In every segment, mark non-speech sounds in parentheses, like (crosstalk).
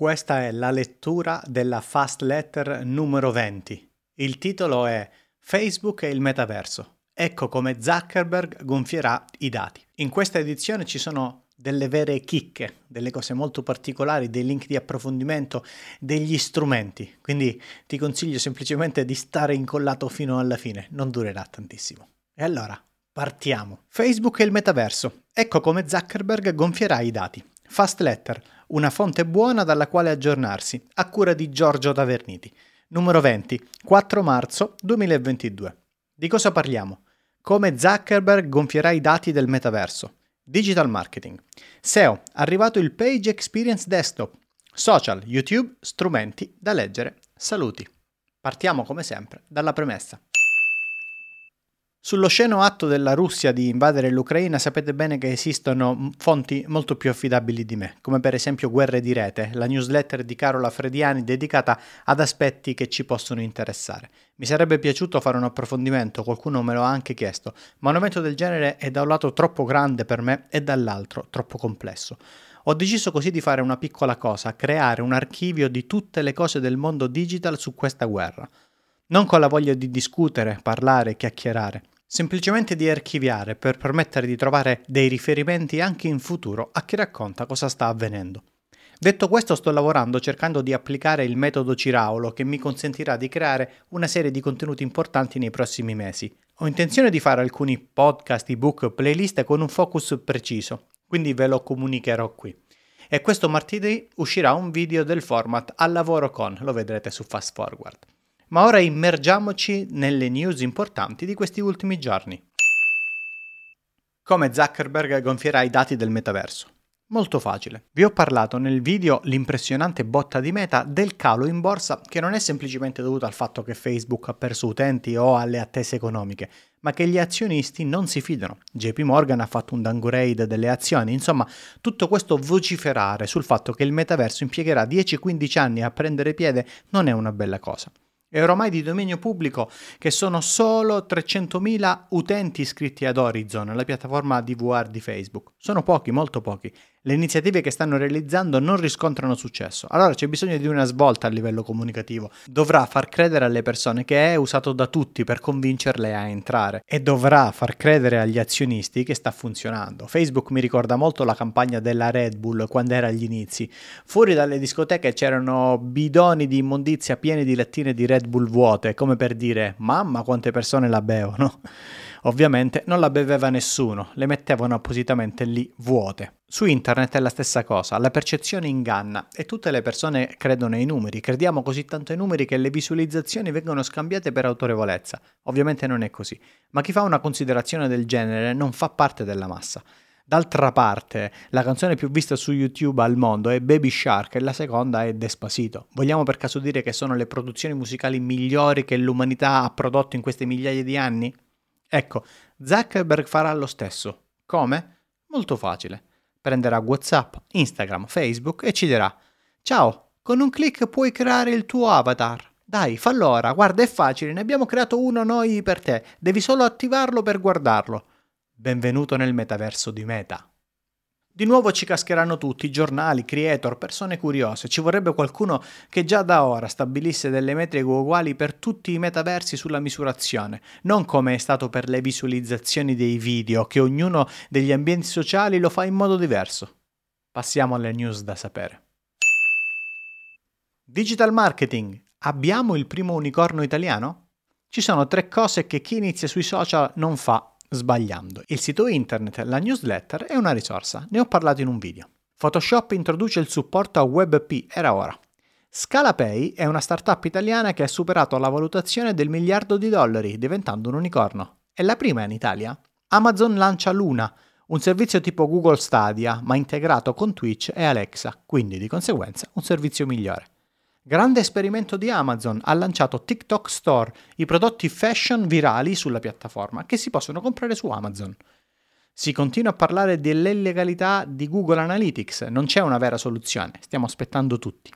Questa è la lettura della Fast Letter numero 20. Il titolo è Facebook e il metaverso. Ecco come Zuckerberg gonfierà i dati. In questa edizione ci sono delle vere chicche, delle cose molto particolari, dei link di approfondimento, degli strumenti. Quindi ti consiglio semplicemente di stare incollato fino alla fine, non durerà tantissimo. E allora, partiamo. Facebook e il metaverso. Ecco come Zuckerberg gonfierà i dati. Fast Letter, una fonte buona dalla quale aggiornarsi, a cura di Giorgio Taverniti. Numero 20, 4 marzo 2022. Di cosa parliamo? Come Zuckerberg gonfierà i dati del metaverso. Digital marketing. SEO, arrivato il Page Experience Desktop. Social, YouTube, strumenti da leggere. Saluti. Partiamo come sempre dalla premessa. Sullo sceno atto della Russia di invadere l'Ucraina sapete bene che esistono fonti molto più affidabili di me, come per esempio Guerre di Rete, la newsletter di Carola Frediani dedicata ad aspetti che ci possono interessare. Mi sarebbe piaciuto fare un approfondimento, qualcuno me lo ha anche chiesto, ma un evento del genere è da un lato troppo grande per me e dall'altro troppo complesso. Ho deciso così di fare una piccola cosa, creare un archivio di tutte le cose del mondo digital su questa guerra. Non con la voglia di discutere, parlare, chiacchierare, semplicemente di archiviare per permettere di trovare dei riferimenti anche in futuro a chi racconta cosa sta avvenendo. Detto questo sto lavorando cercando di applicare il metodo Ciraulo che mi consentirà di creare una serie di contenuti importanti nei prossimi mesi. Ho intenzione di fare alcuni podcast, ebook, playlist con un focus preciso, quindi ve lo comunicherò qui. E questo martedì uscirà un video del format Al lavoro con, lo vedrete su Fast Forward. Ma ora immergiamoci nelle news importanti di questi ultimi giorni. Come Zuckerberg gonfierà i dati del metaverso? Molto facile. Vi ho parlato nel video l'impressionante botta di meta del calo in borsa che non è semplicemente dovuto al fatto che Facebook ha perso utenti o alle attese economiche, ma che gli azionisti non si fidano. JP Morgan ha fatto un downgrade delle azioni, insomma tutto questo vociferare sul fatto che il metaverso impiegherà 10-15 anni a prendere piede non è una bella cosa. È ormai di dominio pubblico che sono solo 300.000 utenti iscritti ad Horizon, la piattaforma di VR di Facebook. Sono pochi, molto pochi. Le iniziative che stanno realizzando non riscontrano successo. Allora c'è bisogno di una svolta a livello comunicativo. Dovrà far credere alle persone che è usato da tutti per convincerle a entrare e dovrà far credere agli azionisti che sta funzionando. Facebook mi ricorda molto la campagna della Red Bull quando era agli inizi. Fuori dalle discoteche c'erano bidoni di immondizia pieni di lattine di Red Bull vuote, come per dire mamma quante persone la bevono. (laughs) Ovviamente non la beveva nessuno, le mettevano appositamente lì vuote. Su internet è la stessa cosa, la percezione inganna e tutte le persone credono ai numeri, crediamo così tanto ai numeri che le visualizzazioni vengono scambiate per autorevolezza. Ovviamente non è così, ma chi fa una considerazione del genere non fa parte della massa. D'altra parte, la canzone più vista su YouTube al mondo è Baby Shark e la seconda è Despacito. Vogliamo per caso dire che sono le produzioni musicali migliori che l'umanità ha prodotto in queste migliaia di anni? Ecco, Zuckerberg farà lo stesso. Come? Molto facile. Prenderà WhatsApp, Instagram, Facebook e ci dirà: Ciao, con un clic puoi creare il tuo avatar. Dai, fallo ora, guarda, è facile, ne abbiamo creato uno noi per te. Devi solo attivarlo per guardarlo. Benvenuto nel metaverso di Meta. Di nuovo ci cascheranno tutti, giornali, creator, persone curiose. Ci vorrebbe qualcuno che già da ora stabilisse delle metriche uguali per tutti i metaversi sulla misurazione, non come è stato per le visualizzazioni dei video, che ognuno degli ambienti sociali lo fa in modo diverso. Passiamo alle news da sapere. Digital marketing. Abbiamo il primo unicorno italiano? Ci sono tre cose che chi inizia sui social non fa sbagliando. Il sito internet, la newsletter è una risorsa, ne ho parlato in un video. Photoshop introduce il supporto a WebP, era ora. ScalaPay è una startup italiana che ha superato la valutazione del miliardo di dollari, diventando un unicorno. È la prima in Italia. Amazon lancia Luna, un servizio tipo Google Stadia, ma integrato con Twitch e Alexa, quindi di conseguenza un servizio migliore. Grande esperimento di Amazon, ha lanciato TikTok Store, i prodotti fashion virali sulla piattaforma che si possono comprare su Amazon. Si continua a parlare dell'illegalità di Google Analytics, non c'è una vera soluzione, stiamo aspettando tutti.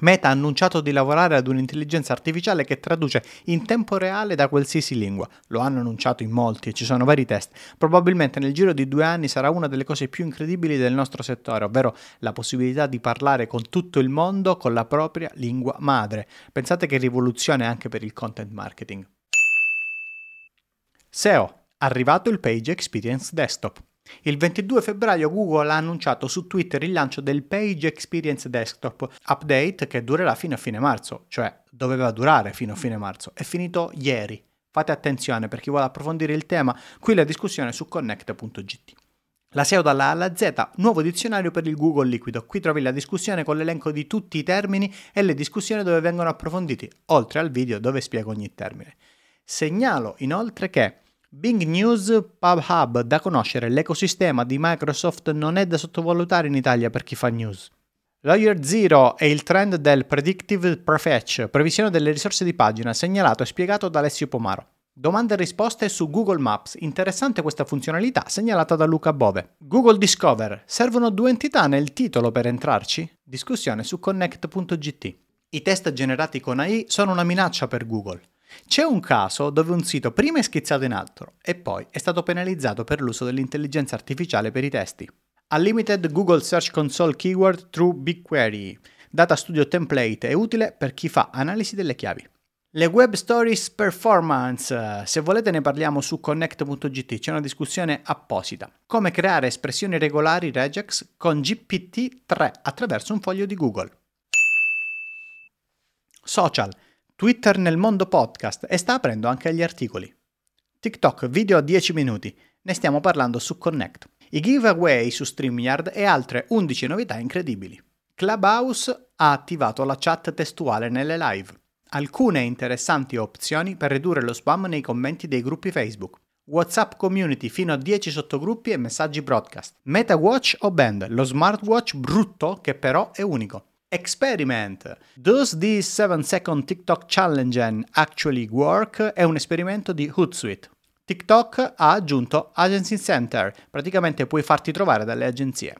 Meta ha annunciato di lavorare ad un'intelligenza artificiale che traduce in tempo reale da qualsiasi lingua. Lo hanno annunciato in molti e ci sono vari test. Probabilmente nel giro di due anni sarà una delle cose più incredibili del nostro settore, ovvero la possibilità di parlare con tutto il mondo con la propria lingua madre. Pensate che rivoluzione anche per il content marketing. SEO. Arrivato il Page Experience Desktop. Il 22 febbraio Google ha annunciato su Twitter il lancio del Page Experience Desktop Update che durerà fino a fine marzo, cioè doveva durare fino a fine marzo, è finito ieri. Fate attenzione per chi vuole approfondire il tema, qui la discussione su connect.gt. La SEO dalla A alla Z, nuovo dizionario per il Google liquido. Qui trovi la discussione con l'elenco di tutti i termini e le discussioni dove vengono approfonditi, oltre al video dove spiego ogni termine. Segnalo inoltre che Bing News PubHub da conoscere, l'ecosistema di Microsoft non è da sottovalutare in Italia per chi fa news. Lawyer Zero è il trend del Predictive Prefetch, previsione delle risorse di pagina, segnalato e spiegato da Alessio Pomaro. Domande e risposte su Google Maps. Interessante questa funzionalità, segnalata da Luca Bove. Google Discover. Servono due entità nel titolo per entrarci? Discussione su connect.gt. I test generati con AI sono una minaccia per Google. C'è un caso dove un sito prima è schizzato in alto e poi è stato penalizzato per l'uso dell'intelligenza artificiale per i testi. Unlimited Google Search Console Keyword Through BigQuery. Data Studio Template è utile per chi fa analisi delle chiavi. Le web stories performance. Se volete ne parliamo su connect.gt, c'è una discussione apposita. Come creare espressioni regolari regex con GPT-3 attraverso un foglio di Google. Social. Twitter nel mondo podcast e sta aprendo anche agli articoli. TikTok video a 10 minuti, ne stiamo parlando su Connect. I giveaway su StreamYard e altre 11 novità incredibili. Clubhouse ha attivato la chat testuale nelle live. Alcune interessanti opzioni per ridurre lo spam nei commenti dei gruppi Facebook. WhatsApp Community fino a 10 sottogruppi e messaggi broadcast. MetaWatch o Band, lo smartwatch brutto che però è unico. Experiment. Does this 7 second TikTok challenge actually work? È un esperimento di Hootsuite. TikTok ha aggiunto Agency Center, praticamente puoi farti trovare dalle agenzie.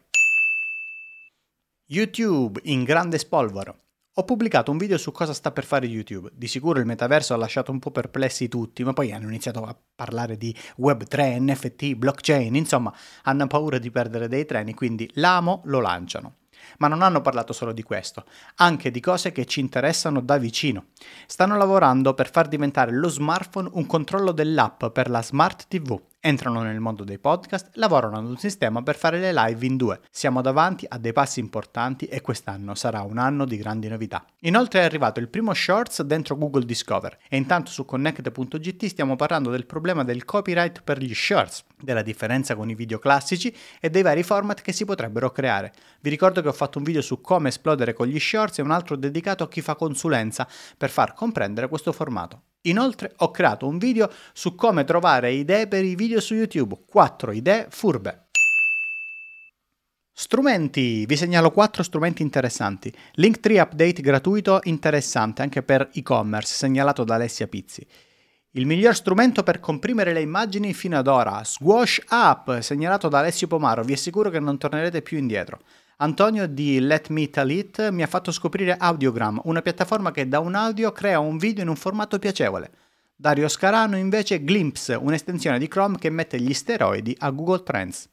YouTube in grande spolvero. Ho pubblicato un video su cosa sta per fare YouTube. Di sicuro il metaverso ha lasciato un po' perplessi tutti, ma poi hanno iniziato a parlare di Web3, NFT, blockchain, insomma, hanno paura di perdere dei treni, quindi l'amo lo lanciano. Ma non hanno parlato solo di questo, anche di cose che ci interessano da vicino. Stanno lavorando per far diventare lo smartphone un controllo dell'app per la Smart TV entrano nel mondo dei podcast, lavorano ad un sistema per fare le live in due. Siamo davanti a dei passi importanti e quest'anno sarà un anno di grandi novità. Inoltre è arrivato il primo Shorts dentro Google Discover e intanto su connect.gt stiamo parlando del problema del copyright per gli Shorts, della differenza con i video classici e dei vari format che si potrebbero creare. Vi ricordo che ho fatto un video su come esplodere con gli Shorts e un altro dedicato a chi fa consulenza per far comprendere questo formato. Inoltre ho creato un video su come trovare idee per i video su YouTube, 4 idee furbe. Strumenti, vi segnalo 4 strumenti interessanti. Linktree update gratuito interessante anche per e-commerce, segnalato da Alessia Pizzi. Il miglior strumento per comprimere le immagini fino ad ora, Squash App, segnalato da Alessio Pomaro, vi assicuro che non tornerete più indietro. Antonio di Let Me Tell It mi ha fatto scoprire Audiogram, una piattaforma che da un audio crea un video in un formato piacevole. Dario Scarano invece Glimpse, un'estensione di Chrome che mette gli steroidi a Google Trends.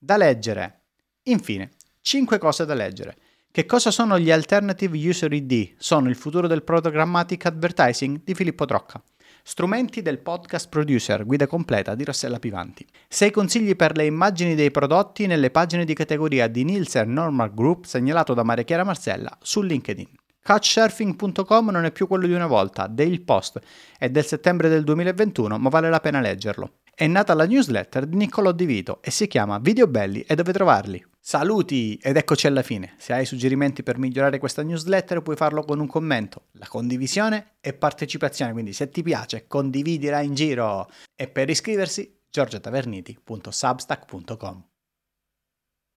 Da leggere. Infine, 5 cose da leggere. Che cosa sono gli Alternative User ID? Sono il futuro del programmatic advertising di Filippo Trocca. Strumenti del podcast producer, guida completa di Rossella Pivanti. 6 consigli per le immagini dei prodotti nelle pagine di categoria di Nielsen Normal Group segnalato da Maria Chiara Marcella su LinkedIn. Couchsurfing.com non è più quello di una volta, Daily Post, è del settembre del 2021, ma vale la pena leggerlo. È nata la newsletter di Niccolò Di Vito e si chiama Video Belli e dove trovarli. Saluti ed eccoci alla fine. Se hai suggerimenti per migliorare questa newsletter puoi farlo con un commento. La condivisione e partecipazione, quindi se ti piace condividila in giro. E per iscriversi giorgiotaverniti.substack.com.